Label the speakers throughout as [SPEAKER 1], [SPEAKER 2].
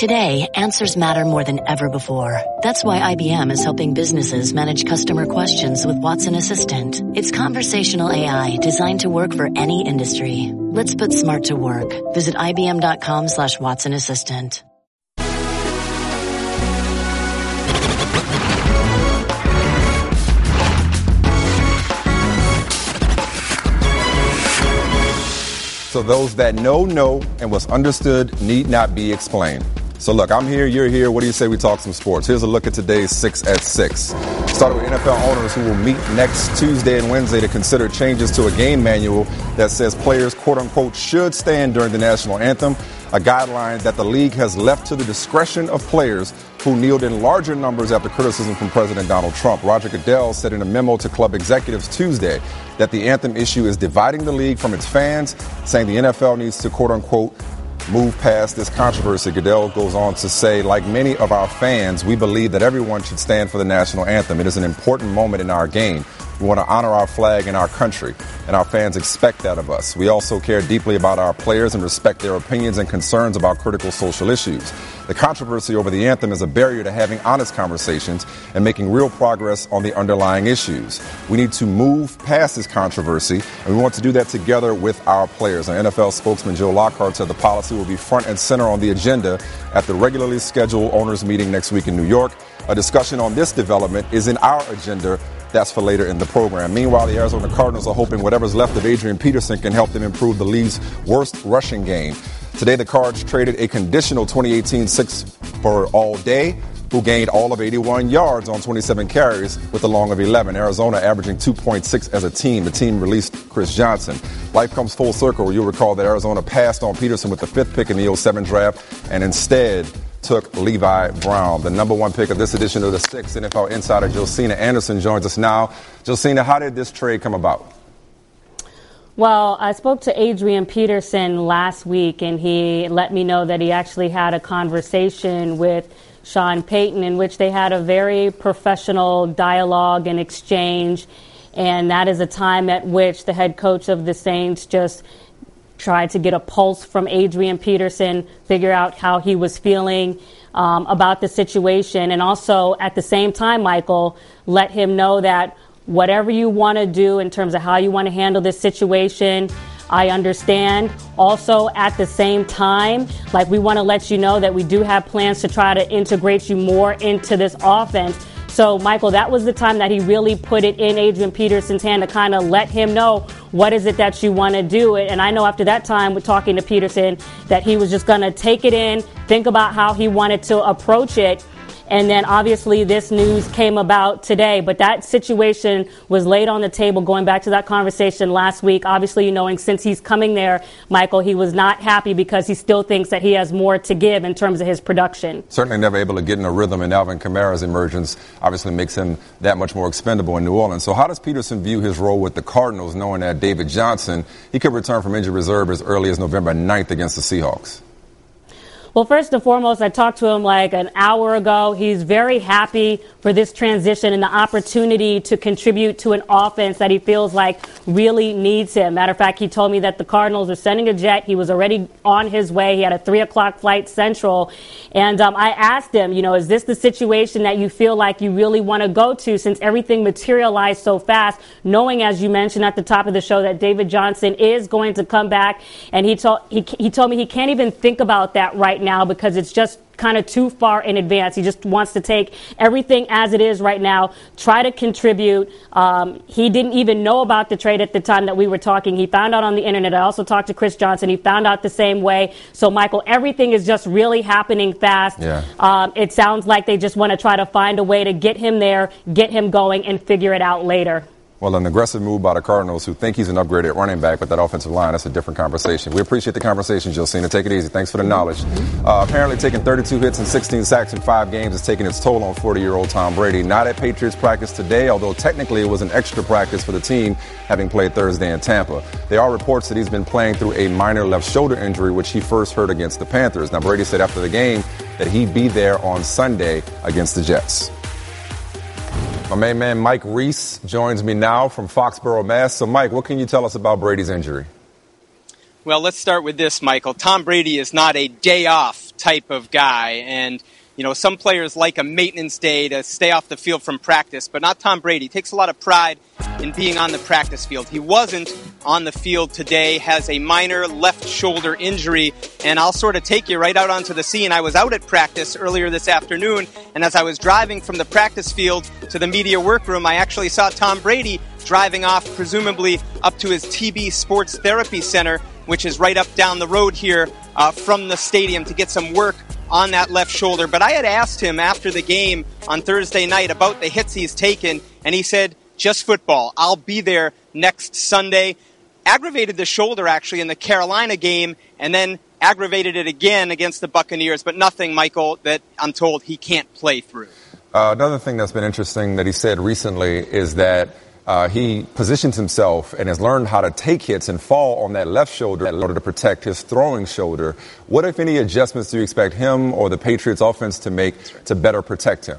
[SPEAKER 1] Today, answers matter more than ever before. That's why IBM is helping businesses manage customer questions with Watson Assistant. It's conversational AI designed to work for any industry. Let's put smart to work. Visit IBM.com slash Watson Assistant.
[SPEAKER 2] So those that know, know, and what's understood need not be explained. So look, I'm here, you're here. What do you say we talk some sports? Here's a look at today's 6 at 6. Started with NFL owners who will meet next Tuesday and Wednesday to consider changes to a game manual that says players, quote unquote, should stand during the national anthem, a guideline that the league has left to the discretion of players who kneeled in larger numbers after criticism from President Donald Trump. Roger Goodell said in a memo to club executives Tuesday that the anthem issue is dividing the league from its fans, saying the NFL needs to, quote unquote, move past this controversy. Goodell goes on to say, like many of our fans, we believe that everyone should stand for the national anthem. It is an important moment in our game. We want to honor our flag and our country, and our fans expect that of us. We also care deeply about our players and respect their opinions and concerns about critical social issues. The controversy over the anthem is a barrier to having honest conversations and making real progress on the underlying issues. We need to move past this controversy, and we want to do that together with our players. An NFL spokesman Joe Lockhart said the policy will be front and center on the agenda at the regularly scheduled owners meeting next week in New York. A discussion on this development is in our agenda that's for later in the program. Meanwhile, the Arizona Cardinals are hoping whatever's left of Adrian Peterson can help them improve the league's worst rushing game. Today, the Cards traded a conditional 2018 six for all day, who gained all of 81 yards on 27 carries with a long of 11. Arizona averaging 2.6 as a team. The team released Chris Johnson. Life comes full circle. You'll recall that Arizona passed on Peterson with the fifth pick in the 07 draft and instead took Levi Brown, the number one pick of this edition of the Six NFL insider Josina Anderson joins us now. Josina, how did this trade come about?
[SPEAKER 3] Well, I spoke to Adrian Peterson last week, and he let me know that he actually had a conversation with Sean Payton in which they had a very professional dialogue and exchange. And that is a time at which the head coach of the Saints just tried to get a pulse from Adrian Peterson, figure out how he was feeling um, about the situation, and also at the same time, Michael, let him know that whatever you want to do in terms of how you want to handle this situation, I understand. Also, at the same time, like we want to let you know that we do have plans to try to integrate you more into this offense. So, Michael, that was the time that he really put it in Adrian Peterson's hand to kind of let him know what is it that you want to do. And I know after that time with talking to Peterson that he was just going to take it in, think about how he wanted to approach it. And then obviously this news came about today, but that situation was laid on the table going back to that conversation last week. Obviously, you knowing since he's coming there, Michael, he was not happy because he still thinks that he has more to give in terms of his production.
[SPEAKER 2] Certainly never able to get in a rhythm, and Alvin Kamara's emergence obviously makes him that much more expendable in New Orleans. So how does Peterson view his role with the Cardinals, knowing that David Johnson, he could return from injury reserve as early as November 9th against the Seahawks?
[SPEAKER 3] Well, first and foremost, I talked to him like an hour ago. He's very happy for this transition and the opportunity to contribute to an offense that he feels like really needs him. Matter of fact, he told me that the Cardinals are sending a jet. He was already on his way. He had a three o'clock flight central. And um, I asked him, you know, is this the situation that you feel like you really want to go to since everything materialized so fast, knowing, as you mentioned at the top of the show, that David Johnson is going to come back? And he told, he, he told me he can't even think about that right right now because it's just kind of too far in advance. He just wants to take everything as it is right now, try to contribute. Um, he didn't even know about the trade at the time that we were talking. He found out on the internet. I also talked to Chris Johnson. He found out the same way. So, Michael, everything is just really happening fast. Yeah. Um, it sounds like they just want to try to find a way to get him there, get him going, and figure it out later.
[SPEAKER 2] Well, an aggressive move by the Cardinals, who think he's an upgraded running back, but that offensive line, that's a different conversation. We appreciate the conversation, Josina. Take it easy. Thanks for the knowledge. Uh, apparently, taking 32 hits and 16 sacks in five games is taking its toll on 40 year old Tom Brady. Not at Patriots practice today, although technically it was an extra practice for the team, having played Thursday in Tampa. There are reports that he's been playing through a minor left shoulder injury, which he first heard against the Panthers. Now, Brady said after the game that he'd be there on Sunday against the Jets. My main man Mike Reiss joins me now from Foxborough, Mass. So, Mike, what can you tell us about Brady's injury?
[SPEAKER 4] Well, let's start with this, Michael. Tom Brady is not a day off type of guy. And, you know, some players like a maintenance day to stay off the field from practice, but not Tom Brady. He takes a lot of pride in being on the practice field. He wasn't on the field today, has a minor left shoulder injury, and I'll sort of take you right out onto the scene. I was out at practice earlier this afternoon, and as I was driving from the practice field to the media workroom, I actually saw Tom Brady driving off, presumably up to his TB Sports Therapy Center, which is right up down the road here uh, from the stadium to get some work on that left shoulder. But I had asked him after the game on Thursday night about the hits he's taken, and he said, just football. I'll be there next Sunday. Aggravated the shoulder actually in the Carolina game, and then aggravated it again against the Buccaneers, but nothing, Michael, that I'm told he can't play through.
[SPEAKER 2] Uh, another thing that's been interesting that he said recently is that uh, he positions himself and has learned how to take hits and fall on that left shoulder in order to protect his throwing shoulder. What, if any, adjustments do you expect him or the Patriots offense to make to better protect him?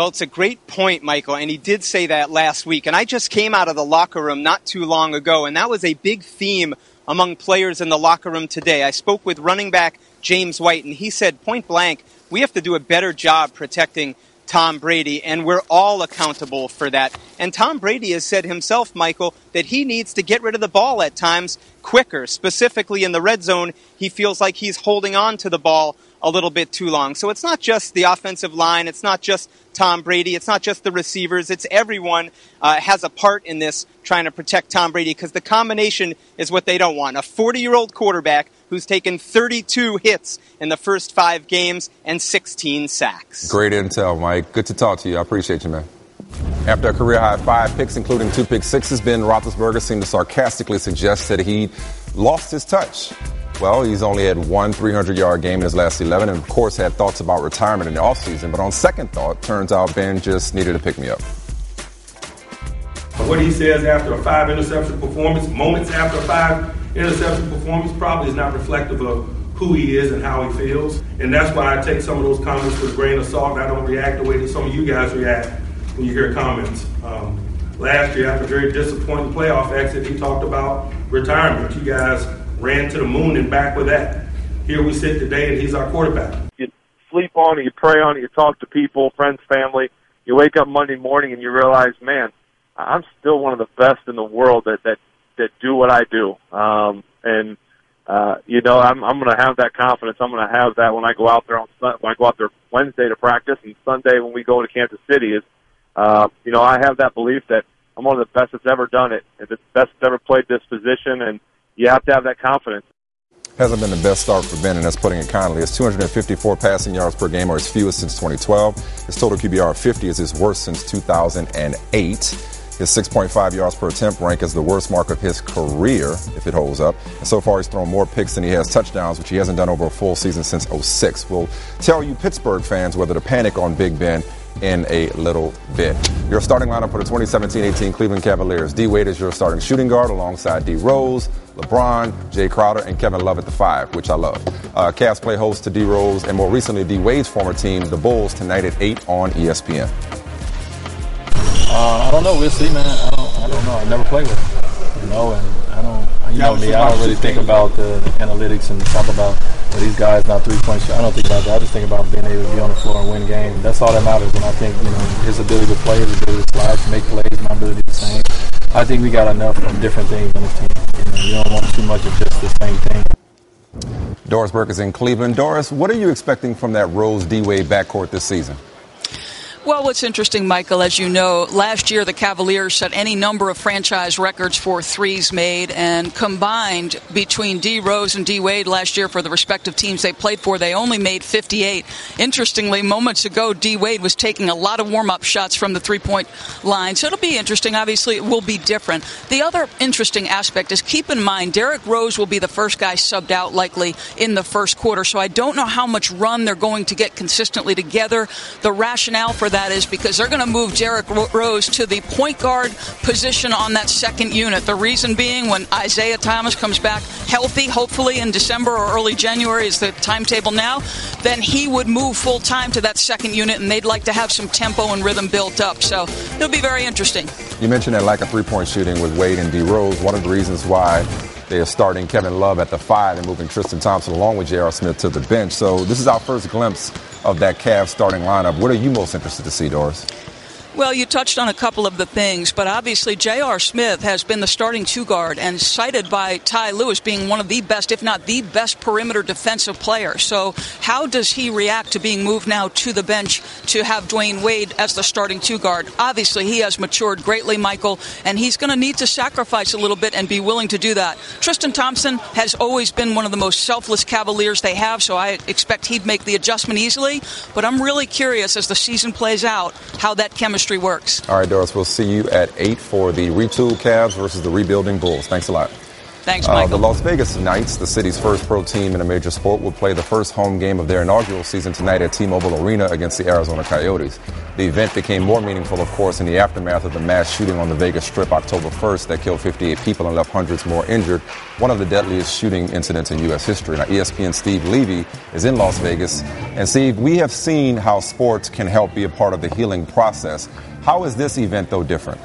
[SPEAKER 4] Well, it's a great point, Michael, and he did say that last week. And I just came out of the locker room not too long ago, and that was a big theme among players in the locker room today. I spoke with running back James White, and he said point blank, we have to do a better job protecting Tom Brady, and we're all accountable for that. And Tom Brady has said himself, Michael, that he needs to get rid of the ball at times quicker. Specifically in the red zone, he feels like he's holding on to the ball a little bit too long. So it's not just the offensive line, it's not just Tom Brady, it's not just the receivers, it's everyone uh, has a part in this trying to protect Tom Brady because the combination is what they don't want. A 40 year old quarterback who's taken 32 hits in the first five games and 16 sacks.
[SPEAKER 2] Great intel, Mike. Good to talk to you. I appreciate you, man. After a career high five picks, including two pick sixes, Ben Roethlisberger seemed to sarcastically suggest that he lost his touch. Well, he's only had one 300 yard game in his last 11, and of course had thoughts about retirement in the offseason. But on second thought, turns out Ben just needed to pick me up.
[SPEAKER 5] What he says after a five interception performance, moments after a five interception performance probably is not reflective of who he is and how he feels. And that's why I take some of those comments with a grain of salt. I don't react the way that some of you guys react when you hear comments. Um, last year, after a very disappointing playoff exit, he talked about retirement. You guys ran to the moon and back with that. Here we sit today, and he's our quarterback.
[SPEAKER 6] You sleep on it, you pray on it, you talk to people, friends, family. You wake up Monday morning and you realize, man, I'm still one of the best in the world that that that do what I do. Um, and uh, you know, I'm I'm going to have that confidence. I'm going to have that when I go out there on when I go out there Wednesday to practice and Sunday when we go to Kansas City. Is uh, you know, I have that belief that I'm one of the best that's ever done it, and the best that's ever played this position, and you have to have that confidence.
[SPEAKER 2] Hasn't been the best start for Ben, and that's putting it kindly. It's 254 passing yards per game, or his fewest since 2012. His total QBR of 50 is his worst since 2008. His 6.5 yards per attempt rank is the worst mark of his career, if it holds up. And so far, he's thrown more picks than he has touchdowns, which he hasn't done over a full season since 06. We'll tell you Pittsburgh fans whether to panic on Big Ben in a little bit. Your starting lineup for the 2017-18 Cleveland Cavaliers. D. Wade is your starting shooting guard alongside D. Rose, LeBron, Jae Crowder, and Kevin Love at the five, which I love. Uh, Cavs play host to D. Rose and more recently D. Wade's former team, the Bulls, tonight at 8 on ESPN.
[SPEAKER 7] Uh, I don't know. We'll see, man. I don't. I don't know. I never played with him, you know, and I don't. You know me. I don't really think about the analytics and talk about well, these guys not three point shot. I don't think about that. I just think about being able to be on the floor and win games. That's all that matters. And I think you know his ability to play, his ability to slide, to make plays, my ability the same. I think we got enough of different things on this team. You, know, you don't want too much of just the same thing.
[SPEAKER 2] Doris Burke is in Cleveland. Doris, what are you expecting from that Rose D Wade backcourt this season?
[SPEAKER 8] Well, what's interesting, Michael, as you know, last year the Cavaliers set any number of franchise records for threes made, and combined between D. Rose and D. Wade last year for the respective teams they played for, they only made 58. Interestingly, moments ago, D. Wade was taking a lot of warm up shots from the three point line, so it'll be interesting. Obviously, it will be different. The other interesting aspect is keep in mind, Derrick Rose will be the first guy subbed out likely in the first quarter, so I don't know how much run they're going to get consistently together. The rationale for that is because they're going to move Derrick Rose to the point guard position on that second unit. The reason being when Isaiah Thomas comes back healthy, hopefully in December or early January is the timetable now, then he would move full time to that second unit and they'd like to have some tempo and rhythm built up. So it'll be very interesting.
[SPEAKER 2] You mentioned that lack of three point shooting with Wade and D Rose. One of the reasons why They are starting Kevin Love at the five and moving Tristan Thompson along with J.R. Smith to the bench. So this is our first glimpse of that Cavs starting lineup. What are you most interested to see, Doris?
[SPEAKER 8] Well, you touched on a couple of the things, but obviously J.R. Smith has been the starting two guard and cited by Ty Lewis being one of the best, if not the best, perimeter defensive player. So, how does he react to being moved now to the bench to have Dwyane Wade as the starting two guard? Obviously, he has matured greatly, Michael, and he's going to need to sacrifice a little bit and be willing to do that. Tristan Thompson has always been one of the most selfless Cavaliers they have, so I expect he'd make the adjustment easily. But I'm really curious as the season plays out how that chemistry works.
[SPEAKER 2] All right, Doris, we'll see you at 8 for the retooled Cavs versus the rebuilding Bulls. Thanks a lot.
[SPEAKER 8] Thanks, Michael. Uh,
[SPEAKER 2] the Las Vegas Knights, the city's first pro team in a major sport, will play the first home game of their inaugural season tonight at T-Mobile Arena against the Arizona Coyotes. The event became more meaningful, of course, in the aftermath of the mass shooting on the Vegas Strip October 1st that killed 58 people and left hundreds more injured, one of the deadliest shooting incidents in U.S. history. Now, ESPN Steve Levy is in Las Vegas. And Steve, we have seen how sports can help be a part of the healing process. How is this event, though, different?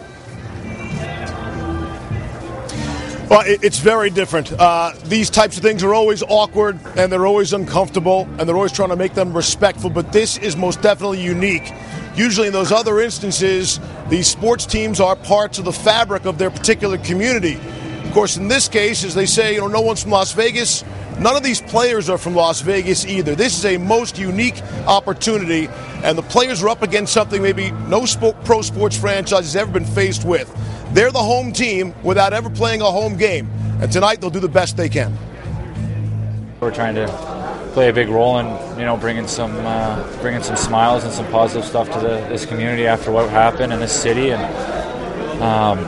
[SPEAKER 9] Well, it's very different. Uh, these types of things are always awkward and they're always uncomfortable and they're always trying to make them respectful, but this is most definitely unique. Usually, in those other instances, these sports teams are parts of the fabric of their particular community. Of course, in this case, as they say, you know, no one's from Las Vegas. None of these players are from Las Vegas either. This is a most unique opportunity, and the players are up against something maybe no pro sports franchise has ever been faced with. They're the home team without ever playing a home game. And tonight they'll do the best they can.
[SPEAKER 7] We're trying to play a big role in you know bringing some uh, bringing some smiles and some positive stuff to the, this community after what happened in this city and um,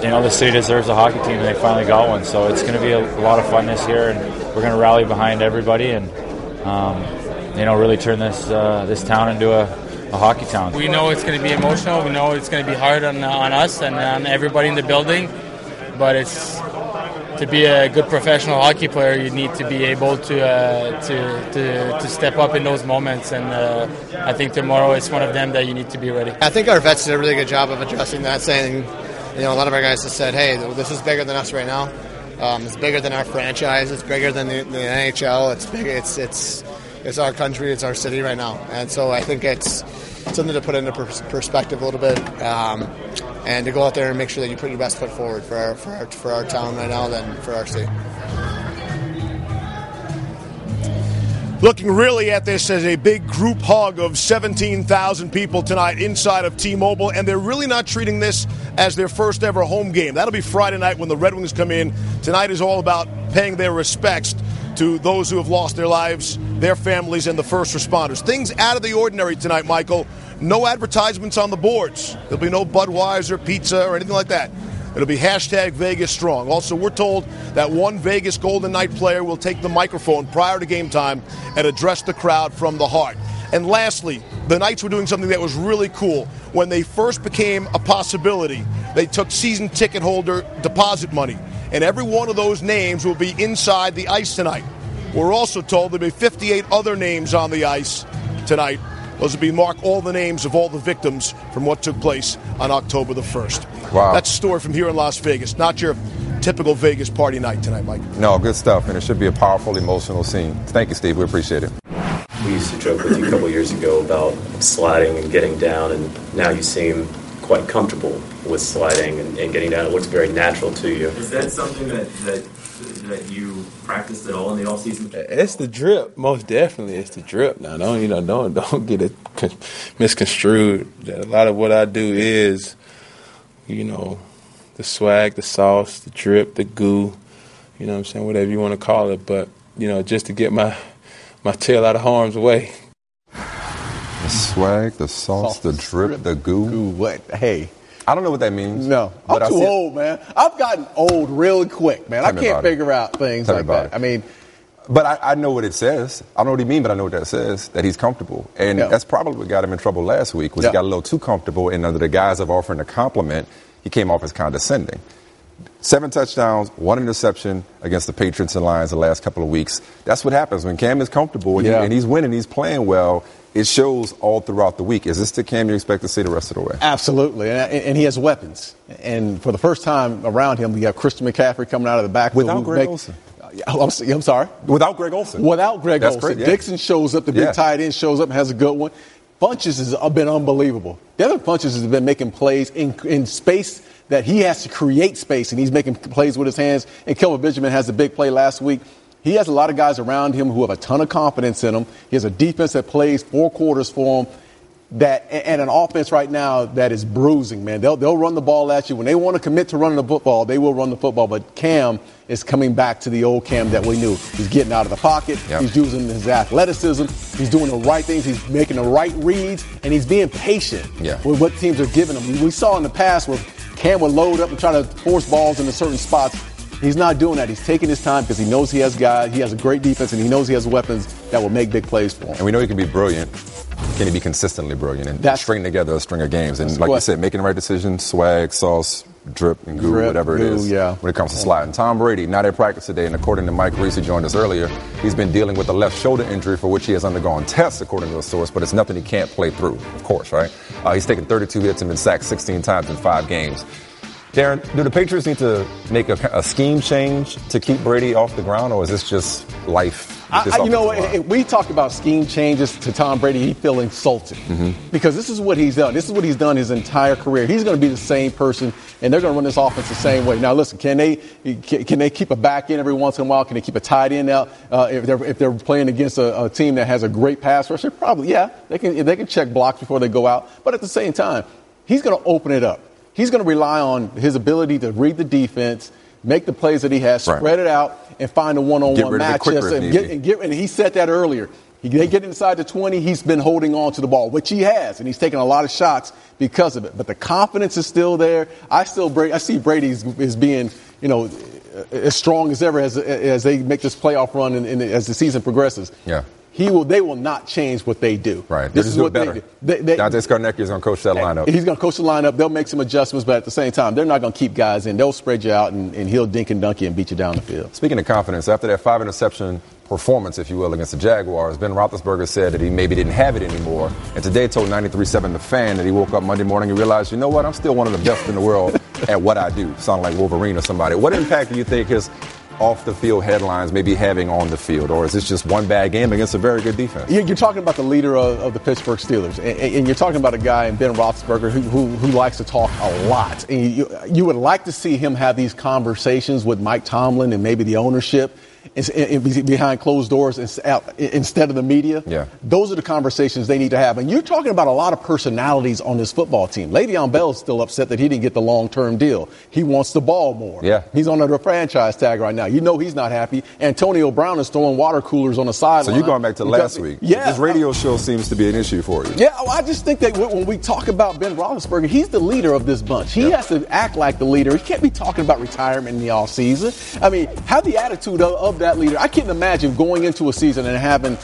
[SPEAKER 7] you know the city deserves a hockey team and they finally got one so it's going to be a, a, lot of fun this year and we're going to rally behind everybody and um, you know really turn this uh, this town into a a hockey town.
[SPEAKER 10] We know it's going to be emotional. We know it's going to be hard on, on us and on everybody in the building. But it's to be a good professional hockey player, you need to be able to uh, to, to, to step up in those moments. And uh, I think tomorrow is one of them that you need to be ready.
[SPEAKER 11] I think our vets did a really good job of addressing that, saying, you know, a lot of our guys have said, "Hey, this is bigger than us right now. Um, it's bigger than our franchise. It's bigger than the, the NHL. It's big. It's it's it's our country. It's our city right now." And so I think it's something to put into perspective a little bit, um, and to go out there and make sure that you put your best foot forward for our, for our, for our town right now, then for our city.
[SPEAKER 9] Looking really at this as a big group hug of 17,000 people tonight inside of T Mobile, and they're really not treating this as their first ever home game. That'll be Friday night when the Red Wings come in. Tonight is all about paying their respects to those who have lost their lives, their families, and the first responders. Things out of the ordinary tonight, Michael. No advertisements on the boards. There'll be no Budweiser, pizza, or anything like that. It'll be hashtag Vegas Strong. Also, we're told that one Vegas Golden Knight player will take the microphone prior to game time and address the crowd from the heart. And lastly, the Knights were doing something that was really cool. When they first became a possibility, they took season ticket holder deposit money and every one of those names will be inside the ice tonight. We're also told there'll be 58 other names on the ice tonight. Those will be mark all the names of all the victims from what took place on October the 1st.
[SPEAKER 2] Wow.
[SPEAKER 9] That's a story from here in Las Vegas, not your typical Vegas party night tonight, Mike.
[SPEAKER 2] No, good stuff, and it should be a powerful, emotional scene. Thank you, Steve. We appreciate it.
[SPEAKER 12] We used to joke with you a couple years ago about sliding and getting down, and now you seem quite comfortable with sliding and, and, getting down. It looks very natural to you.
[SPEAKER 13] Is that something that, that that you practiced at all in the off season?
[SPEAKER 14] Uh, it's the drip, most definitely. It's the drip. Now, don't you know? Don't don't get it misconstrued. That a lot of what I do is, you know, the swag, the sauce, the drip, the goo. You know what I'm saying? Whatever you want to call it, but you know, just to get my my tail out of harm's way.
[SPEAKER 2] The swag, the sauce, sauce the drip, the goo.
[SPEAKER 15] Goo, what? Hey.
[SPEAKER 2] I don't know what that means.
[SPEAKER 15] No, I'm too old, man. I've gotten old really quick, man. I can't figure it. out things Tell like that. It. I mean,
[SPEAKER 2] but I, I, know what it says. I don't know what he means, but I know what that says. That he's comfortable, and yeah. that's probably what got him in trouble last week. Was yeah. he got a little too comfortable, and under the guise of offering a compliment, he came off as condescending. Seven touchdowns, one interception against the Patriots and Lions the last couple of weeks. That's what happens when Cam is comfortable and, yeah. he, and he's winning, he's playing well it shows all throughout the week. Is this the Cam you expect to see the rest of the way?
[SPEAKER 15] Absolutely, and, and he has weapons. And for the first time around him, we have Christian McCaffrey coming out of the back
[SPEAKER 2] without Greg make, Olsen.
[SPEAKER 15] Oh, I'm, I'm, sorry.
[SPEAKER 2] Without Greg Olsen.
[SPEAKER 15] Without Greg
[SPEAKER 2] That's
[SPEAKER 15] Olsen.
[SPEAKER 2] Great, yeah.
[SPEAKER 15] Dickson shows up. The big yeah. tight end shows up and has a good one. Funchess has been unbelievable. Devin Funchess has been making plays in, in space that he has to create space, and he's making plays with his hands. And Kelvin Benjamin has a big play last week. He has a lot of guys around him who have a ton of confidence in him. He has a defense that plays four quarters for him. That and an offense right now that is bruising, man. They'll they'll run the ball at you when they want to commit to running the football. They will run the football. But Cam is coming back to the old Cam that we knew. He's getting out of the pocket. Yep. He's using his athleticism. He's doing the right things. He's making the right reads, and he's being patient
[SPEAKER 2] yeah.
[SPEAKER 15] with what teams are giving him. We saw in the past where Cam would load up and try to force balls into certain spots. He's not doing that. He's taking his time because he knows he has guys, he has a great defense, and he knows he has weapons that will make big plays for him.
[SPEAKER 2] And we know he can be brilliant. Can he be consistently brilliant and That's, string together a string of games? And like you said, making the right decisions, swag, sauce, drip, and goo,
[SPEAKER 15] drip,
[SPEAKER 2] whatever
[SPEAKER 15] goo,
[SPEAKER 2] it is.
[SPEAKER 15] Yeah.
[SPEAKER 2] When it comes to sliding, Tom Brady not at practice today, and according to Mike Reiss, who joined us earlier, he's been dealing with a left shoulder injury for which he has undergone tests, according to a source. But it's nothing he can't play through, of course, right? Uh, he's taken 32 hits and been sacked 16 times in five games. Darren, do the Patriots need to make a, a, scheme change to keep Brady off the ground, or is this just life?
[SPEAKER 15] I, you know, it, we talked about scheme changes to Tom Brady. He feel insulted mm-hmm. because this is what he's done. This is what he's done his entire career. He's going to be the same person, and they're going to run this offense the same way. Now, listen, can they can, can they keep a back end every once in a while? Can they keep a tight end out uh, if they're if they're playing against a, a, team that has a great pass rusher? Probably, yeah. They can they can check blocks before they go out, but at the same time, he's going to open it up he's going to rely on his ability to read the defense, make the plays that he has, spread right. it out, and find a one-on-one matchup. And, get, and, get, and he said that earlier. He, they get inside the 20, he's been holding on to the ball, which he has, and he's taking a lot of shots because of it. But the confidence is still there. I still I see Brady as being, you know, as strong as ever as, as they make this playoff run and, and as the season progresses.
[SPEAKER 2] Yeah
[SPEAKER 15] he will. They will not change what they do.
[SPEAKER 2] Right. This is what better. they do. They, they, Dante Scarnecchia is going to coach that lineup.
[SPEAKER 15] He's going to coach the lineup. They'll make some adjustments, but at the same time, they're not going to keep guys in. They'll spread you out, and, and he'll dink and dunk you and beat you down the field.
[SPEAKER 2] Speaking of confidence, after that five interception performance, if you will, against the Jaguars, Ben Roethlisberger said that he maybe didn't have it anymore. And today told 93.7 The Fan that he woke up Monday morning and realized, you know what, I'm still one of the best in the world at what I do. Sound like Wolverine or somebody. What impact do you think his off the field headlines may be having on the field, or is this just one bad game against a very good defense?
[SPEAKER 15] You're talking about the leader of, of the Pittsburgh Steelers, and, and, you're talking about a guy in Ben Roethlisberger who, who, who likes to talk a lot. And you, you would like to see him have these conversations with Mike Tomlin and maybe the ownership behind closed doors instead of the media.
[SPEAKER 2] Yeah.
[SPEAKER 15] Those are the conversations they need to have. And you're talking about a lot of personalities on this football team. Le'Veon Bell is still upset that he didn't get the long-term deal. He wants the ball more.
[SPEAKER 2] Yeah.
[SPEAKER 15] He's under a franchise tag right now. You know he's not happy. Antonio Brown is throwing water coolers on the sideline.
[SPEAKER 2] So you're going back to last week.
[SPEAKER 15] Yeah.
[SPEAKER 2] This radio show seems to be an issue for you.
[SPEAKER 15] Yeah. Well, I just think that when we talk about Ben Roethlisberger, he's the leader of this bunch. He yeah. has to act like the leader. He can't be talking about retirement in the offseason. I mean, have the attitude of, of that leader. I can't imagine going into a season and having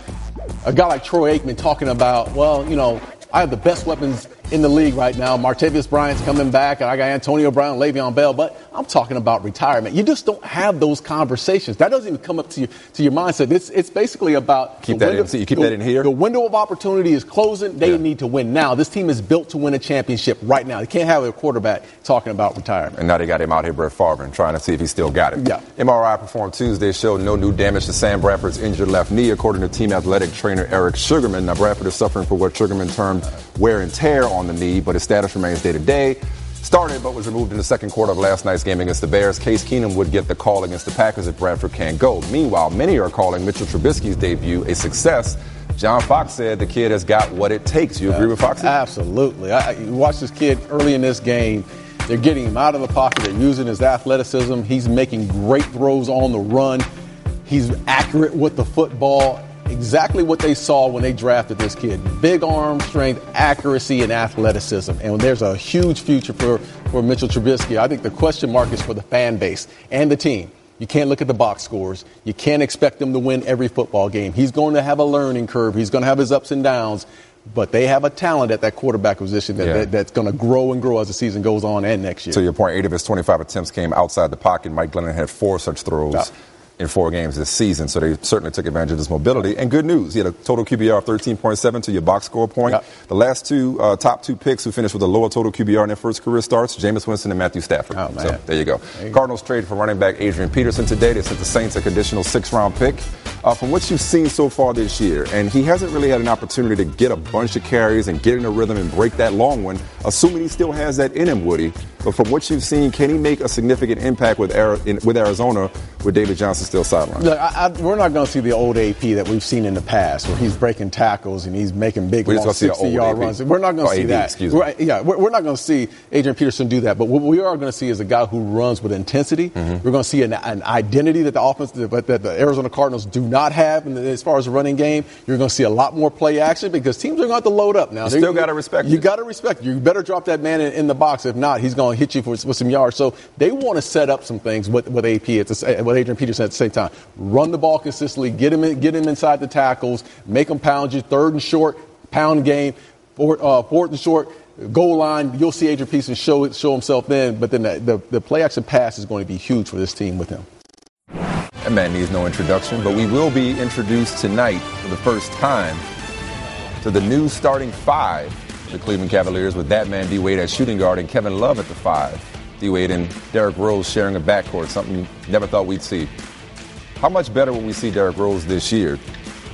[SPEAKER 15] a guy like Troy Aikman talking about, well, you know, I have the best weapons in the league right now. Martavis Bryant's coming back, and I got Antonio Brown, Le'Veon Bell, but I'm talking about retirement. You just don't have those conversations. That doesn't even come up to, you, to your mindset. It's, it's basically about
[SPEAKER 2] keep that window, in. So you keep
[SPEAKER 15] the,
[SPEAKER 2] that in here.
[SPEAKER 15] The window of opportunity is closing. They yeah. need to win now. This team is built to win a championship right now. They can't have a quarterback talking about retirement.
[SPEAKER 2] And now they got him out here, Brett Favre, and trying to see if he still got it.
[SPEAKER 15] Yeah.
[SPEAKER 2] MRI performed Tuesday showed no new damage to Sam Bradford's injured left knee, according to team athletic trainer Eric Sugarman. Now Bradford is suffering from what Sugarman termed wear and tear on the knee, but his status remains day to day. Started but was removed in the second quarter of last night's game against the Bears. Case Keenum would get the call against the Packers if Bradford can't go. Meanwhile, many are calling Mitchell Trubisky's debut a success. John Fox said the kid has got what it takes. You agree with Fox?
[SPEAKER 15] Absolutely. I, you watch this kid early in this game. They're getting him out of the pocket. They're using his athleticism. He's making great throws on the run. He's accurate with the football exactly what they saw when they drafted this kid big arm strength, accuracy, and athleticism. And there's a huge future for, for Mitchell Trubisky. I think the question mark is for the fan base and the team. You can't look at the box scores. You can't expect them to win every football game. He's going to have a learning curve. He's going to have his ups and downs. But they have a talent at that quarterback position that, yeah. that that's going to grow and grow as the season goes on and next year.
[SPEAKER 2] To your point, eight of his 25 attempts came outside the pocket. Mike Glennon had four such throws. In four games this season. So they certainly took advantage of his mobility. And good news, he had a total QBR of 13.7 to your box score point. Yep. The last two uh, top two picks who finished with a lower total QBR in their first career starts, Jameis Winston and Matthew Stafford.
[SPEAKER 15] Oh,
[SPEAKER 2] so there you go. There you Cardinals trade for running back Adrian Peterson today. They sent the Saints a conditional six round pick. Uh, from what you've seen so far this year, and he hasn't really had an opportunity to get a bunch of carries and get in a rhythm and break that long one, assuming he still has that in him, Woody. But from what you've seen, can he make a significant impact with, with Arizona with David Johnson still sidelined?
[SPEAKER 15] Look, I, I, we're not going to see the old AP that we've seen in the past, where he's breaking tackles and he's making big, we're long 60-yard runs. We're not going to see AD, that. We're, yeah, we're, we're not going to see Adrian Peterson do that. But what we are going to see is a guy who runs with intensity. Mm-hmm. We're going to see an, an, identity that the offense, that the Arizona Cardinals do not have the, as far as the running game. You're going to see a lot more play action because teams are going to have to load up now.
[SPEAKER 2] You still got to respect.
[SPEAKER 15] You got to respect. You better drop that man in, in, the box. If not, he's going to hit you for, with some yards. So they want to set up some things with, with AP at the, with Adrian Peterson at the same time. Run the ball consistently. Get him in, get him inside the tackles. Make him pound you. Third and short. Pound game. Fourth, uh, fourth and short goal line, you'll see Adrian Peterson show show himself then, but then the, the, the, play action pass is going to be huge for this team with him.
[SPEAKER 2] That man needs no introduction, but we will be introduced tonight for the first time to the new starting five the Cleveland Cavaliers with that man D Wade at shooting guard and Kevin Love at the five. D Wade and Derrick Rose sharing a backcourt, something you never thought we'd see. How much better will we see Derrick Rose this year?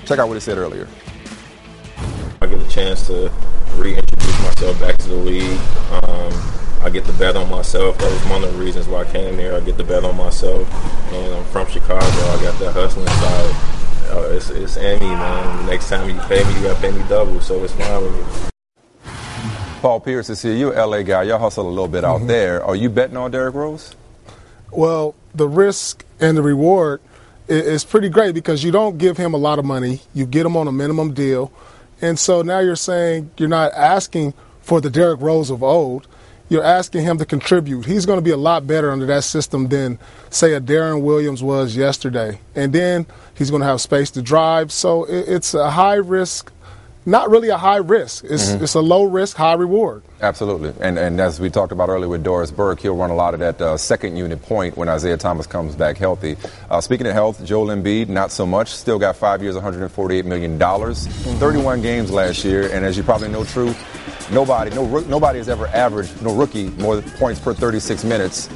[SPEAKER 2] Check out what he said earlier.
[SPEAKER 16] I get a chance to reintroduce myself back to the league. Um, I get the bet on myself. That was one of the reasons why I came here. I get the bet on myself, and I'm from Chicago. I got that hustling side. Uh, it's, it's me, man. Next time you pay me, you got to pay me double, so it's fine with me.
[SPEAKER 2] Paul Pierce is here. You're an LA guy. Y'all hustle a little bit out mm-hmm. there. Are you betting on Derrick Rose?
[SPEAKER 17] Well, the risk and the reward is pretty great because you don't give him a lot of money. You get him on a minimum deal. And so now you're saying you're not asking for the Derrick Rose of old. You're asking him to contribute. He's going to be a lot better under that system than, say, a Deron Williams was yesterday. And then he's going to have space to drive. So it's a high risk not really a high risk. It's, mm-hmm. it's a low risk, high reward.
[SPEAKER 2] Absolutely. And, and as we talked about earlier with Doris Burke, he'll run a lot of that uh, second unit point when Isaiah Thomas comes back healthy. Uh, speaking of health, Joel Embiid, not so much. Still got five years, $148 million. Mm-hmm. 31 games last year. And as you probably know, Truth, nobody, no, nobody has ever averaged, no rookie, more points per 36 minutes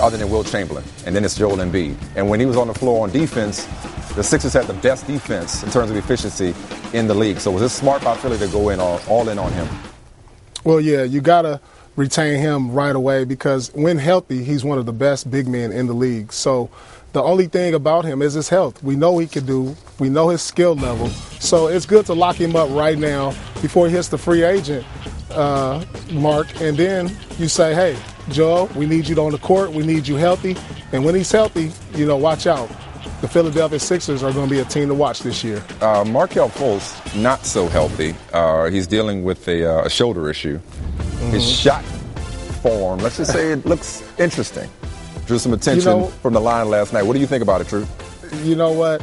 [SPEAKER 2] other than Wilt Chamberlain. And then it's Joel Embiid. And when he was on the floor on defense, the Sixers had the best defense in terms of efficiency in the league. So was it smart by Philly to go in all, all in on him?
[SPEAKER 17] Well, yeah, you got to retain him right away because when healthy, he's one of the best big men in the league. So the only thing about him is his health. We know he can do. We know his skill level. So it's good to lock him up right now before he hits the free agent uh, mark, and then you say, "Hey, Joel, we need you on the court. We need you healthy." And when he's healthy, you know, watch out the Philadelphia Sixers are going to be a team to watch this year.
[SPEAKER 2] Uh, Markelle Fultz, not so healthy. Uh, he's dealing with a, uh, a shoulder issue. Mm-hmm. His shot form, let's just say it looks interesting. Drew some attention you know, from the line last night. What do you think about it, Drew?
[SPEAKER 17] You know what?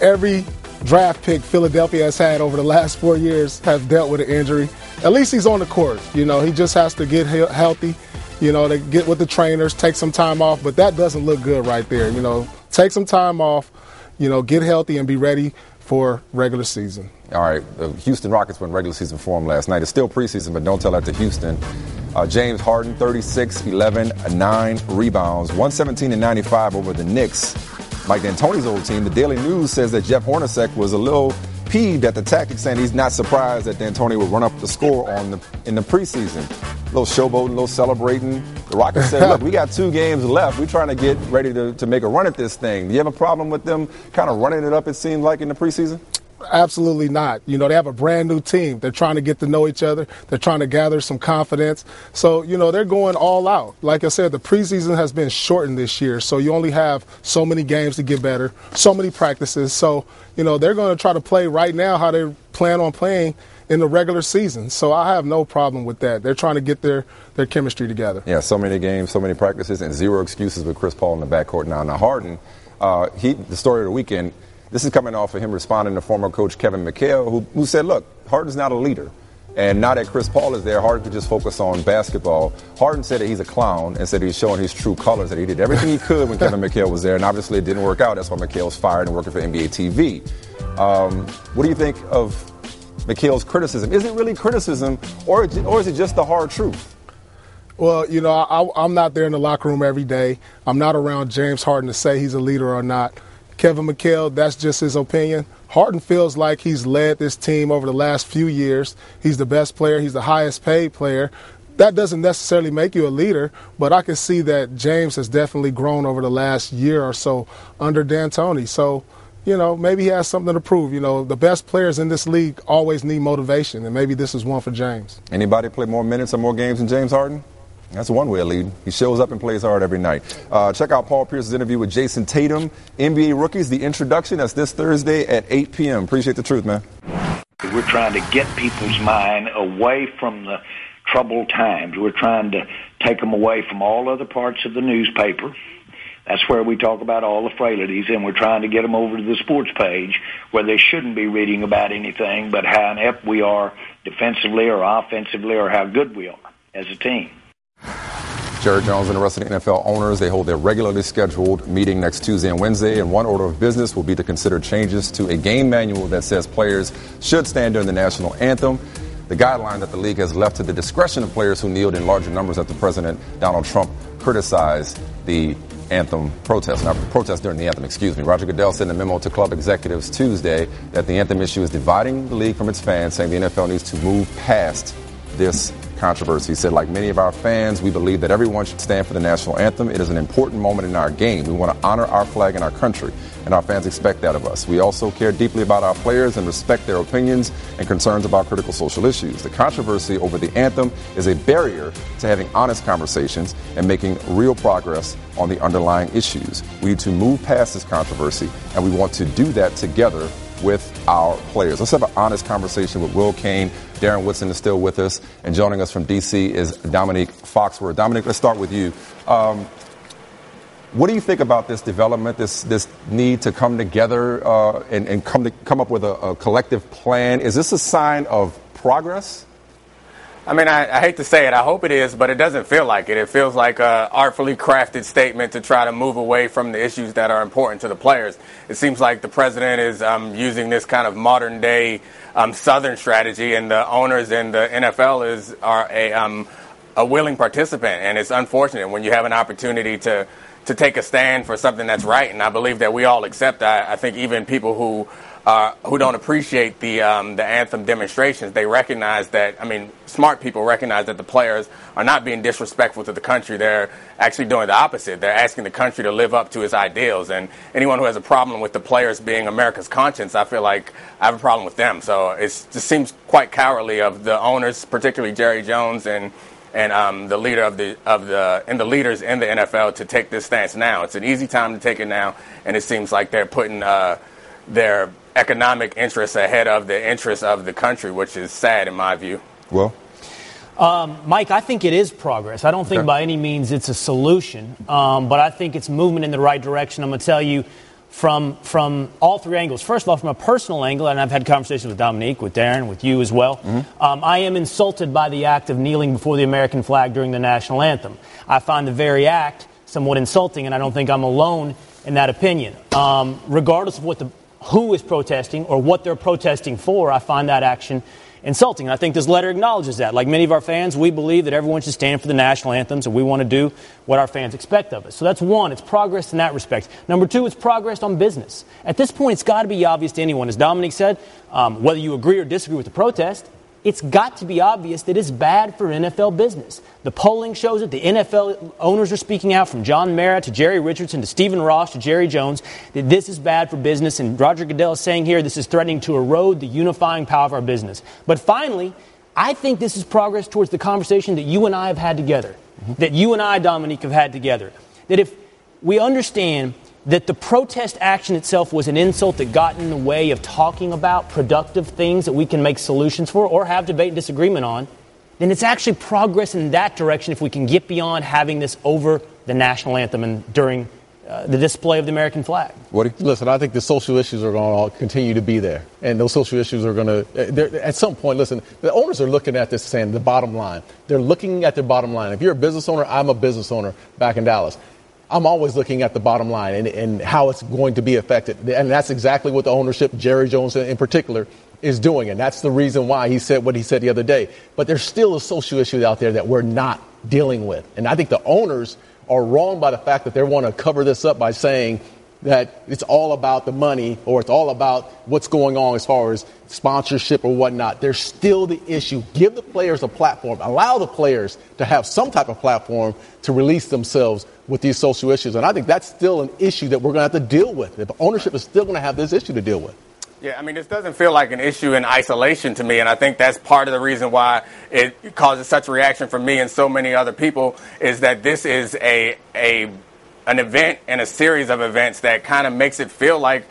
[SPEAKER 17] Every draft pick Philadelphia has had over the last four years have dealt with an injury. At least he's on the court. You know, he just has to get he- healthy. You know, to get with the trainers, take some time off. But that doesn't look good right there. You know, take some time off, you know, get healthy and be ready for regular season.
[SPEAKER 2] All right, the Houston Rockets went regular season form last night. It's still preseason, but don't tell that to Houston. Uh, James Harden, 36, 11, 9 rebounds, 117 and 95 over the Knicks. Mike D'Antoni's old team. The Daily News says that Jeff Hornacek was a little peeved at the tactics, saying he's not surprised that D'Antoni would run up the score on the in the preseason. A little showboating, a little celebrating. The Rockets said, "Look, we got two games left. We're trying to get ready to, to make a run at this thing." Do you have a problem with them kind of running it up? It seems like in the preseason.
[SPEAKER 17] Absolutely not. You know, they have a brand new team. They're trying to get to know each other. They're trying to gather some confidence. So, you know, they're going all out. Like I said, the preseason has been shortened this year. So you only have so many games to get better, so many practices. So, you know, they're going to try to play right now how they plan on playing in the regular season. So I have no problem with that. They're trying to get their, their chemistry together.
[SPEAKER 2] Yeah, so many games, so many practices, and zero excuses with Chris Paul in the backcourt now. Now, Harden, uh, he, the story of the weekend – this is coming off of him responding to former coach Kevin McHale, who, who said, look, Harden's not a leader. And now that Chris Paul is there, Harden could just focus on basketball. Harden said that he's a clown and said he's showing his true colors, that he did everything he could when Kevin McHale was there, and obviously it didn't work out. That's why McHale's fired and working for NBA TV. Um, what do you think of McHale's criticism? Is it really criticism, or, or is it just the hard truth?
[SPEAKER 17] Well, you know, I, am not there in the locker room every day. I'm not around James Harden to say he's a leader or not. Kevin McHale, that's just his opinion. Harden feels like he's led this team over the last few years. He's the best player, he's the highest paid player. That doesn't necessarily make you a leader, but I can see that James has definitely grown over the last year or so under D'Antoni. So, you know, maybe he has something to prove. You know, the best players in this league always need motivation, and maybe this is one for James.
[SPEAKER 2] Anybody play more minutes or more games than James Harden? That's one way of leading. He shows up and plays hard every night. Uh, check out Paul Pierce's interview with Jayson Tatum, NBA rookies, the introduction. That's this Thursday at 8 p.m. Appreciate the truth, man.
[SPEAKER 18] We're trying to get people's mind away from the troubled times. We're trying to take them away from all other parts of the newspaper. That's where we talk about all the frailties, and we're trying to get them over to the sports page where they shouldn't be reading about anything but how inept we are defensively or offensively or how good we are as a team.
[SPEAKER 2] Jerry Jones and the rest of the NFL owners, they hold their regularly scheduled meeting next Tuesday and Wednesday, and one order of business will be to consider changes to a game manual that says players should stand during the national anthem. The guideline that the league has left to the discretion of players who kneeled in larger numbers after President Donald Trump criticized the anthem protest, not protest during the anthem, excuse me. Roger Goodell sent a memo to club executives Tuesday that the anthem issue is dividing the league from its fans, saying the NFL needs to move past this controversy. He said, like many of our fans, we believe that everyone should stand for the national anthem. It is an important moment in our game. We want to honor our flag and our country, and our fans expect that of us. We also care deeply about our players and respect their opinions and concerns about critical social issues. The controversy over the anthem is a barrier to having honest conversations and making real progress on the underlying issues. We need to move past this controversy, and we want to do that together with our players. Let's have an honest conversation with Will Cain. Darren Woodson is still with us, and joining us from D.C. is Dominique Foxworth. Dominique, let's start with you. Um, what do you think about this development, this this need to come together uh, and, and, come to, come up with a, a collective plan? Is this a sign of progress?
[SPEAKER 19] I mean, I, I, hate to say it. I hope it is, but it doesn't feel like it. It feels like a artfully crafted statement to try to move away from the issues that are important to the players. It seems like the president is um, using this kind of modern day um, Southern strategy, and the owners in the NFL is are a um, a willing participant. And it's unfortunate when you have an opportunity to to take a stand for something that's right. And I believe that we all accept that. I think even people who uh, who don't appreciate the um, the anthem demonstrations. They recognize that. I mean, smart people recognize that the players are not being disrespectful to the country. They're actually doing the opposite. They're asking the country to live up to its ideals. And anyone who has a problem with the players being America's conscience, I feel like I have a problem with them. So it just seems quite cowardly of the owners, particularly Jerry Jones and and um, the leader of the of the and the leaders in the NFL to take this stance now. It's an easy time to take it now, and it seems like they're putting uh, their economic interests ahead of the interests of the country, which is sad in my view.
[SPEAKER 2] Well,
[SPEAKER 20] um, Mike, I think it is progress. I don't think okay. by any means it's a solution, um, but I think it's movement in the right direction. I'm going to tell you from from all three angles. First of all, from a personal angle, and I've had conversations with Dominique, with Darren, with you as well. Mm-hmm. Um, I am insulted by the act of kneeling before the American flag during the national anthem. I find the very act somewhat insulting, and I don't think I'm alone in that opinion. Um, regardless of what the who is protesting or what they're protesting for, I find that action insulting. And I think this letter acknowledges that. Like many of our fans, we believe that everyone should stand for the national anthems and we want to do what our fans expect of us. So that's one, it's progress in that respect. Number two, it's progress on business. At this point, it's got to be obvious to anyone, as Dominique said, um, whether you agree or disagree with the protest, it's got to be obvious that it's bad for NFL business. The polling shows it. The NFL owners are speaking out from John Mara to Jerry Richardson to Stephen Ross to Jerry Jones that this is bad for business. And Roger Goodell is saying here this is threatening to erode the unifying power of our business. But finally, I think this is progress towards the conversation that you and I have had together, mm-hmm. that you and I, Dominique, have had together. That if we understand that the protest action itself was an insult that got in the way of talking about productive things that we can make solutions for or have debate and disagreement on, then it's actually progress in that direction if we can get beyond having this over the national anthem and during uh, the display of the American flag.
[SPEAKER 15] Listen, I think the social issues are going to continue to be there. And those social issues are going to, at some point, listen, the owners are looking at this saying the bottom line. They're looking at their bottom line. If you're a business owner, I'm a business owner back in Dallas. I'm always looking at the bottom line and, and how it's going to be affected. And that's exactly what the ownership, Jerry Jones in particular, is doing. And that's the reason why he said what he said the other day. But there's still a social issue out there that we're not dealing with. And I think the owners are wrong by the fact that they want to cover this up by saying that it's all about the money or it's all about what's going on as far as sponsorship or whatnot. There's still the issue. Give the players a platform. Allow the players to have some type of platform to release themselves with these social issues. And I think that's still an issue that we're going to have to deal with. If ownership is still going to have this issue to deal with.
[SPEAKER 19] Yeah, I mean, this doesn't feel like an issue in isolation to me, and I think that's part of the reason why it causes such a reaction from me and so many other people is that this is a a an event and a series of events that kind of makes it feel like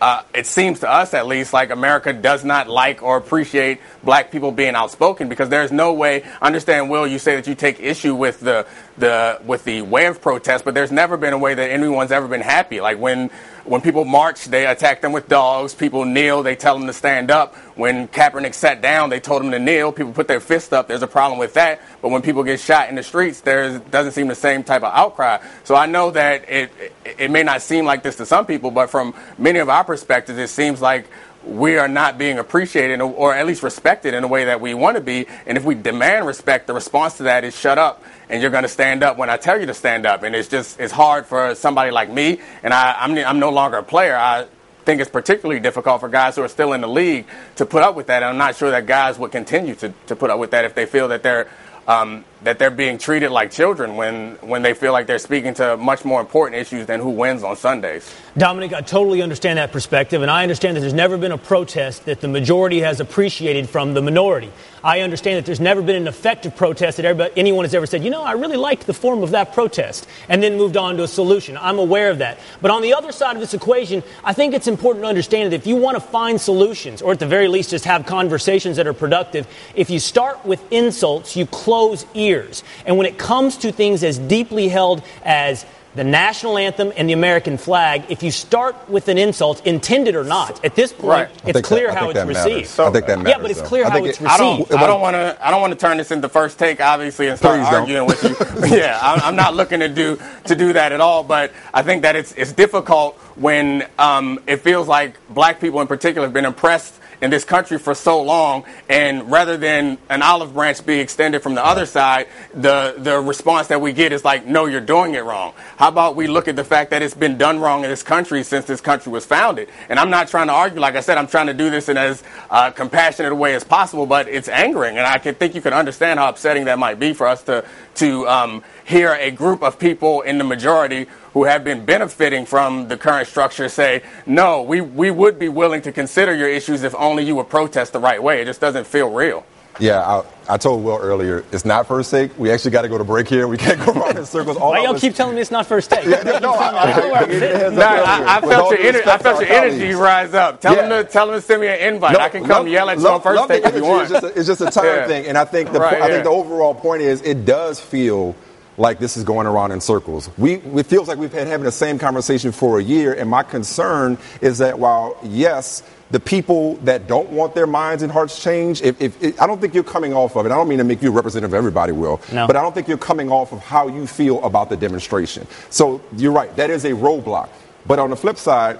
[SPEAKER 19] uh, it seems to us at least like America does not like or appreciate black people being outspoken because there's no way. Understand, Will? You say that you take issue with the the with the of protest, but there's never been a way that anyone's ever been happy. Like when when people march, they attack them with dogs. People kneel, they tell them to stand up. When Kaepernick sat down, they told him to kneel. People put their fist up. There's a problem with that. But when people get shot in the streets, there doesn't seem the same type of outcry. So I know that it it may not seem like this to some people, but from many of our perspectives, it seems like we are not being appreciated or at least respected in a way that we want to be. And if we demand respect, the response to that is shut up and you're going to stand up when I tell you to stand up. And it's just it's hard for somebody like me, and I, I'm I'm no longer a player. I think it's particularly difficult for guys who are still in the league to put up with that. And I'm not sure that guys would continue to, to put up with that if they feel that they're um, that they're being treated like children when, when they feel like they're speaking to much more important issues than who wins on Sundays.
[SPEAKER 20] Dominic, I totally understand that perspective, and I understand that there's never been a protest that the majority has appreciated from the minority. I understand that there's never been an effective protest that anyone has ever said, you know, I really liked the form of that protest, and then moved on to a solution. I'm aware of that. But on the other side of this equation, I think it's important to understand that if you want to find solutions, or at the very least just have conversations that are productive, if you start with insults, you close ears years. And when it comes to things as deeply held as the national anthem and the American flag, if you start with an insult, intended or not, at this point,
[SPEAKER 19] right.
[SPEAKER 20] it's clear
[SPEAKER 2] that,
[SPEAKER 20] how it's received.
[SPEAKER 2] So, I think that matters.
[SPEAKER 20] Yeah, but it's clear
[SPEAKER 2] though.
[SPEAKER 20] how it's received.
[SPEAKER 19] I don't want to. I don't want to turn this into first take, obviously, and start
[SPEAKER 2] Please
[SPEAKER 19] arguing with you. yeah, I'm, I'm, not looking to do to do that at all. But I think that it's it's difficult when um, it feels like black people in particular have been impressed in this country for so long, and rather than an olive branch be extended from the other side, the, the response that we get is like, no, you're doing it wrong. How about we look at the fact that it's been done wrong in this country since this country was founded? And I'm not trying to argue, like I said, I'm trying to do this in as uh, compassionate a way as possible, but it's angering, and I can think you can understand how upsetting that might be for us to, to um, hear a group of people in the majority who have been benefiting from the current structure say, no, we, we would be willing to consider your issues if only you would protest the right way. It just doesn't feel real.
[SPEAKER 2] Yeah, I, I, told Will earlier, it's not first take. We actually got to go to break here. We can't go around in circles. All
[SPEAKER 20] Why y'all keep telling me it's not first take?
[SPEAKER 19] yeah, no, I, felt your, ener- I felt your energy rise up. Tell, yeah. them to, tell them to send me an invite. No, I can come love, yell at you on first take if you want.
[SPEAKER 2] It's just a, it's just a time yeah. thing. And I think, the, right, I think the overall point is it does feel – like this is going around in circles. We, it feels like we've been having the same conversation for a year, and my concern is that while, yes, the people that don't want their minds and hearts changed, if, if, if, I don't think you're coming off of it. I don't mean to make you a representative of everybody, Will,
[SPEAKER 20] no.
[SPEAKER 2] but I don't think you're coming off of how you feel about the demonstration. So you're right, that is a roadblock. But on the flip side,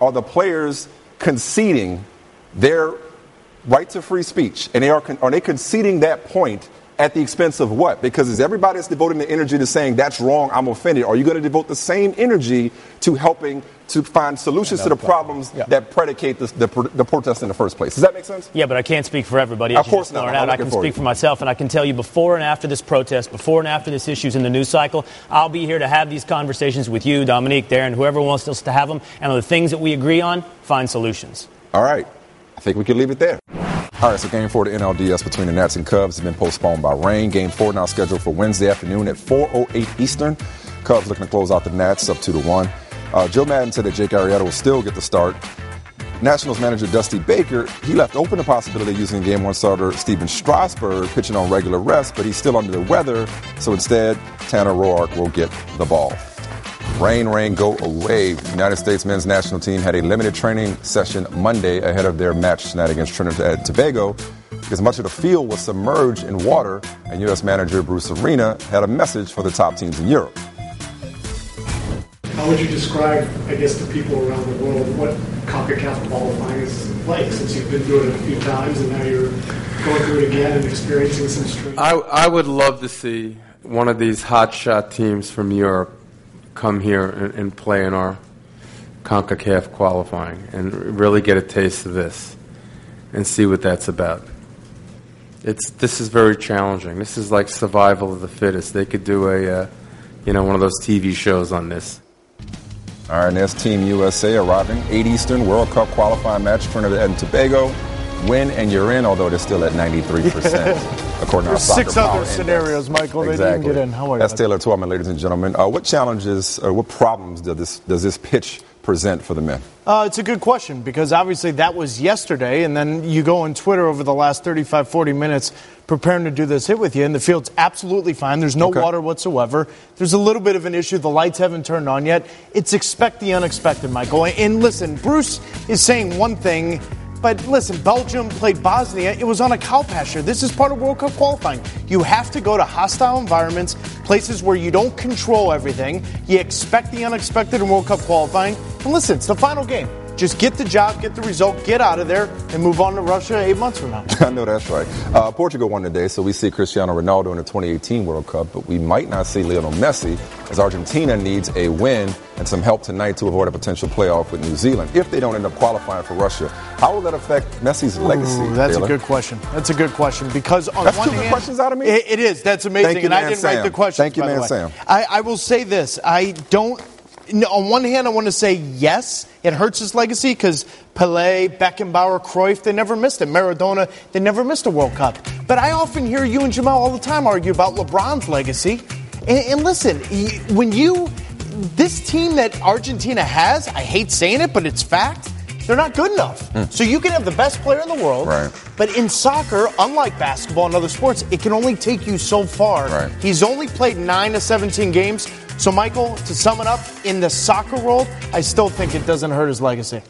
[SPEAKER 2] are the players conceding their right to free speech? And they are, are they conceding that point at the expense of what? Because is everybody that's devoting the energy to saying that's wrong, I'm offended, are you going to devote the same energy to helping to find solutions to the problems yeah. that predicate the, the, the, protest in the first place? Does that make sense?
[SPEAKER 20] Yeah, but I can't speak for everybody.
[SPEAKER 2] Of course not.
[SPEAKER 20] Out. I can speak for myself, and I can tell you before and after this protest, before and after this issues in the news cycle, I'll be here to have these conversations with you, Dominique, Darren, whoever wants us to have them, and on the things that we agree on, find solutions.
[SPEAKER 2] All right. I think we can leave it there. All right, so game four of the NLDS between the Nats and Cubs has been postponed by rain. Game four now scheduled for Wednesday afternoon at 4.08 Eastern. Cubs looking to close out the Nats up 2 to 1. Uh, Joe Maddon said that Jake Arrieta will still get the start. Nationals manager Dusty Baker, he left open the possibility of using game one starter Stephen Strasburg pitching on regular rest, but he's still under the weather, so instead, Tanner Roark will get the ball. Rain, rain, go away. The United States men's national team had a limited training session Monday ahead of their match tonight against Trinidad and Tobago because much of the field was submerged in water, and U.S. manager Bruce Arena had a message for the top teams in Europe.
[SPEAKER 21] How would you describe, I guess, to people around the world what CONCACAF qualifying is like since you've been through it a few times and now you're going through it again and experiencing some strange.
[SPEAKER 22] I, I would love to see one of these hotshot teams from Europe come here and, and play in our CONCACAF qualifying and really get a taste of this and see what that's about. It's this is very challenging. This is like survival of the fittest. They could do a, uh, you know, one of those TV shows on this.
[SPEAKER 2] There's Team USA arriving. 8 Eastern World Cup qualifying match, Trinidad and Tobago. Win and you're in, although they're still at 93%, according to our
[SPEAKER 9] six other
[SPEAKER 2] index.
[SPEAKER 9] scenarios, Michael. They didn't get in. How are you?
[SPEAKER 2] That's Taylor Twellman, ladies and gentlemen. Uh, what challenges or what problems does this, does this pitch present for the men?
[SPEAKER 9] Uh, it's a good question because obviously that was yesterday, and then you go on Twitter over the last 35, 40 minutes preparing to do this hit with you, and the field's absolutely fine. There's no water whatsoever. There's a little bit of an issue. The lights haven't turned on yet. It's expect the unexpected, Michael. And listen, Bruce is saying one thing. But listen, Belgium played Bosnia. It was on a cow pasture. This is part of World Cup qualifying. You have to go to hostile environments, places where you don't control everything. You expect the unexpected in World Cup qualifying. And listen, it's the final game. Just get the job, get the result, get out of there, and move on to Russia eight months from now.
[SPEAKER 2] I know that's right. Uh, Portugal won today, so we see Cristiano Ronaldo in the 2018 World Cup, but we might not see Lionel Messi as Argentina needs a win and some help tonight to avoid a potential playoff with New Zealand. If they don't end up qualifying for Russia, how will that affect Messi's legacy?
[SPEAKER 9] Ooh, that's
[SPEAKER 2] Taylor?
[SPEAKER 9] a good question. That's a good question because on
[SPEAKER 2] That's
[SPEAKER 9] one
[SPEAKER 2] two
[SPEAKER 9] hand,
[SPEAKER 2] questions out of me?
[SPEAKER 9] It, it is. That's amazing,
[SPEAKER 2] Thank you,
[SPEAKER 9] and I didn't write
[SPEAKER 2] Sam.
[SPEAKER 9] the question.
[SPEAKER 2] Thank you, man, Sam.
[SPEAKER 9] I, I will say this: I don't. no, On one hand, I want to say yes, it hurts his legacy because Pele, Beckenbauer, Cruyff, they never missed it. Maradona, they never missed a World Cup. But I often hear you and Jemele all the time argue about LeBron's legacy. And, and listen, when you, this team that Argentina has, I hate saying it, but it's fact, they're not good enough. Hmm. So you can have the best player in the world,
[SPEAKER 2] Right.
[SPEAKER 9] but in soccer, unlike basketball and other sports, it can only take you so far.
[SPEAKER 2] Right.
[SPEAKER 9] He's only played 9 to 17 games. So, Michael, to sum it up, in the soccer world, I still think it doesn't hurt his legacy.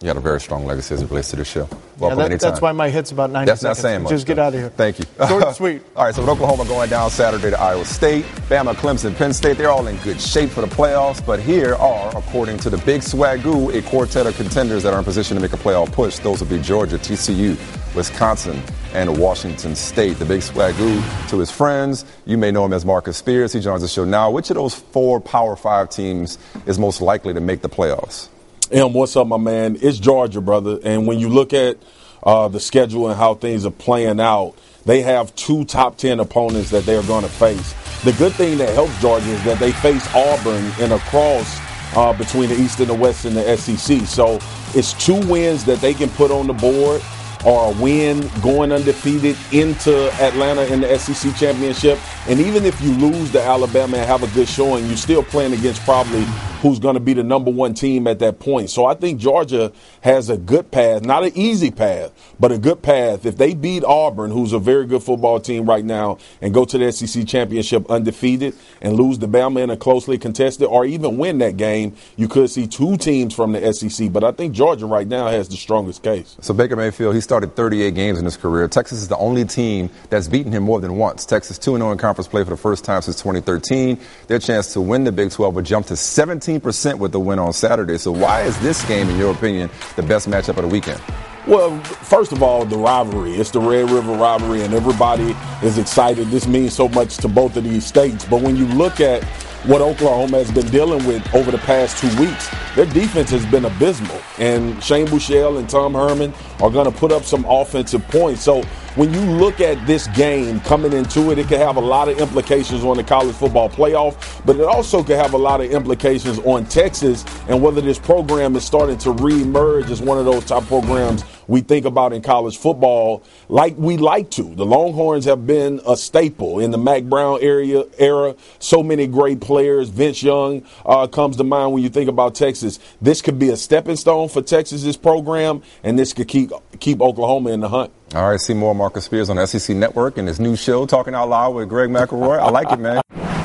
[SPEAKER 2] You had a very strong legacy as it relates to this show.
[SPEAKER 9] Yeah, that-
[SPEAKER 2] anytime.
[SPEAKER 9] that's why my hit's about 90
[SPEAKER 2] That's not
[SPEAKER 9] seconds.
[SPEAKER 2] saying much.
[SPEAKER 9] Just get out of here.
[SPEAKER 2] Thank you.
[SPEAKER 9] Short and sweet.
[SPEAKER 2] all right, so with Oklahoma going down Saturday to Iowa State, Bama, Clemson, Penn State, they're all in good shape for the playoffs. But here are, according to the Big Swagu, a quartet of contenders that are in position to make a playoff push. Those would be Georgia, TCU, Wisconsin, and Washington State. The Big Swagu to his friends. You may know him as Marcus Spears. He joins the show now. Which of those four Power Five teams is most likely to make the playoffs?
[SPEAKER 23] M, what's up, my man? It's Georgia, brother. And when you look at uh, the schedule and how things are playing out, they have two top 10 opponents that they're going to face. The good thing that helps Georgia is that they face Auburn in a cross uh, between the East and the West in the SEC. So it's two wins that they can put on the board or a win going undefeated into Atlanta in the SEC championship. And even if you lose to Alabama and have a good showing, you're still playing against probably who's going to be the number one team at that point. So I think Georgia has a good path, not an easy path, but a good path. If they beat Auburn, who's a very good football team right now, and go to the SEC championship undefeated and lose to Bama in a closely contested, or even win that game, you could see two teams from the SEC. But I think Georgia right now has the strongest case.
[SPEAKER 2] So Baker Mayfield, he started 38 games in his career. Texas is the only team that's beaten him more than once. Texas 2-0 in conference play for the first time since 2013. Their chance to win the Big 12 would jump to 17% with the win on Saturday. So why is this game, in your opinion, the best matchup of the weekend?
[SPEAKER 23] Well, first of all, the rivalry. It's the Red River rivalry, and everybody is excited. This means so much to both of these states. But when you look at what Oklahoma has been dealing with over the past two weeks, their defense has been abysmal. And Shane Buechele and Tom Herman are going to put up some offensive points. So when you look at this game coming into it, it could have a lot of implications on the college football playoff, but it also could have a lot of implications on Texas and whether this program is starting to reemerge as one of those top programs we think about in college football like we like to. The Longhorns have been a staple in the Mack Brown area era. So many great players. Vince Young uh, comes to mind when you think about Texas. This could be a stepping stone for Texas's program, and this could keep keep Oklahoma in the hunt.
[SPEAKER 2] All right, see more Marcus Spears on SEC Network and his new show, Talking Out Loud with Greg McElroy. I like it, man.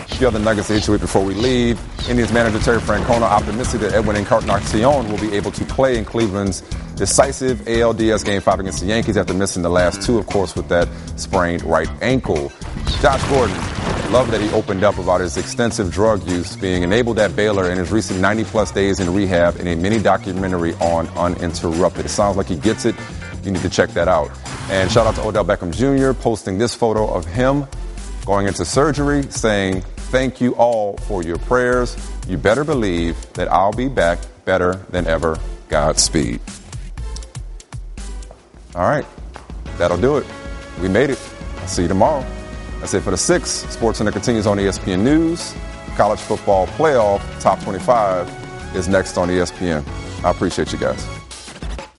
[SPEAKER 2] few other nuggets to you with before we leave. Indians manager Terry Francona optimistic that Edwin Encarnacion will be able to play in Cleveland's decisive ALDS Game 5 against the Yankees after missing the last two, of course, with that sprained right ankle. Josh Gordon, love that he opened up about his extensive drug use being enabled at Baylor in his recent 90 plus days in rehab in a mini documentary on Uninterrupted. It sounds like he gets it. You need to check that out. And shout out to Odell Beckham Jr. posting this photo of him going into surgery saying, Thank you all for your prayers. You better believe that I'll be back better than ever. Godspeed. All right, that'll do it. We made it. I'll see you tomorrow. That's it for the six. Sports Center continues on ESPN News. College football playoff top 25 is next on ESPN. I appreciate you guys.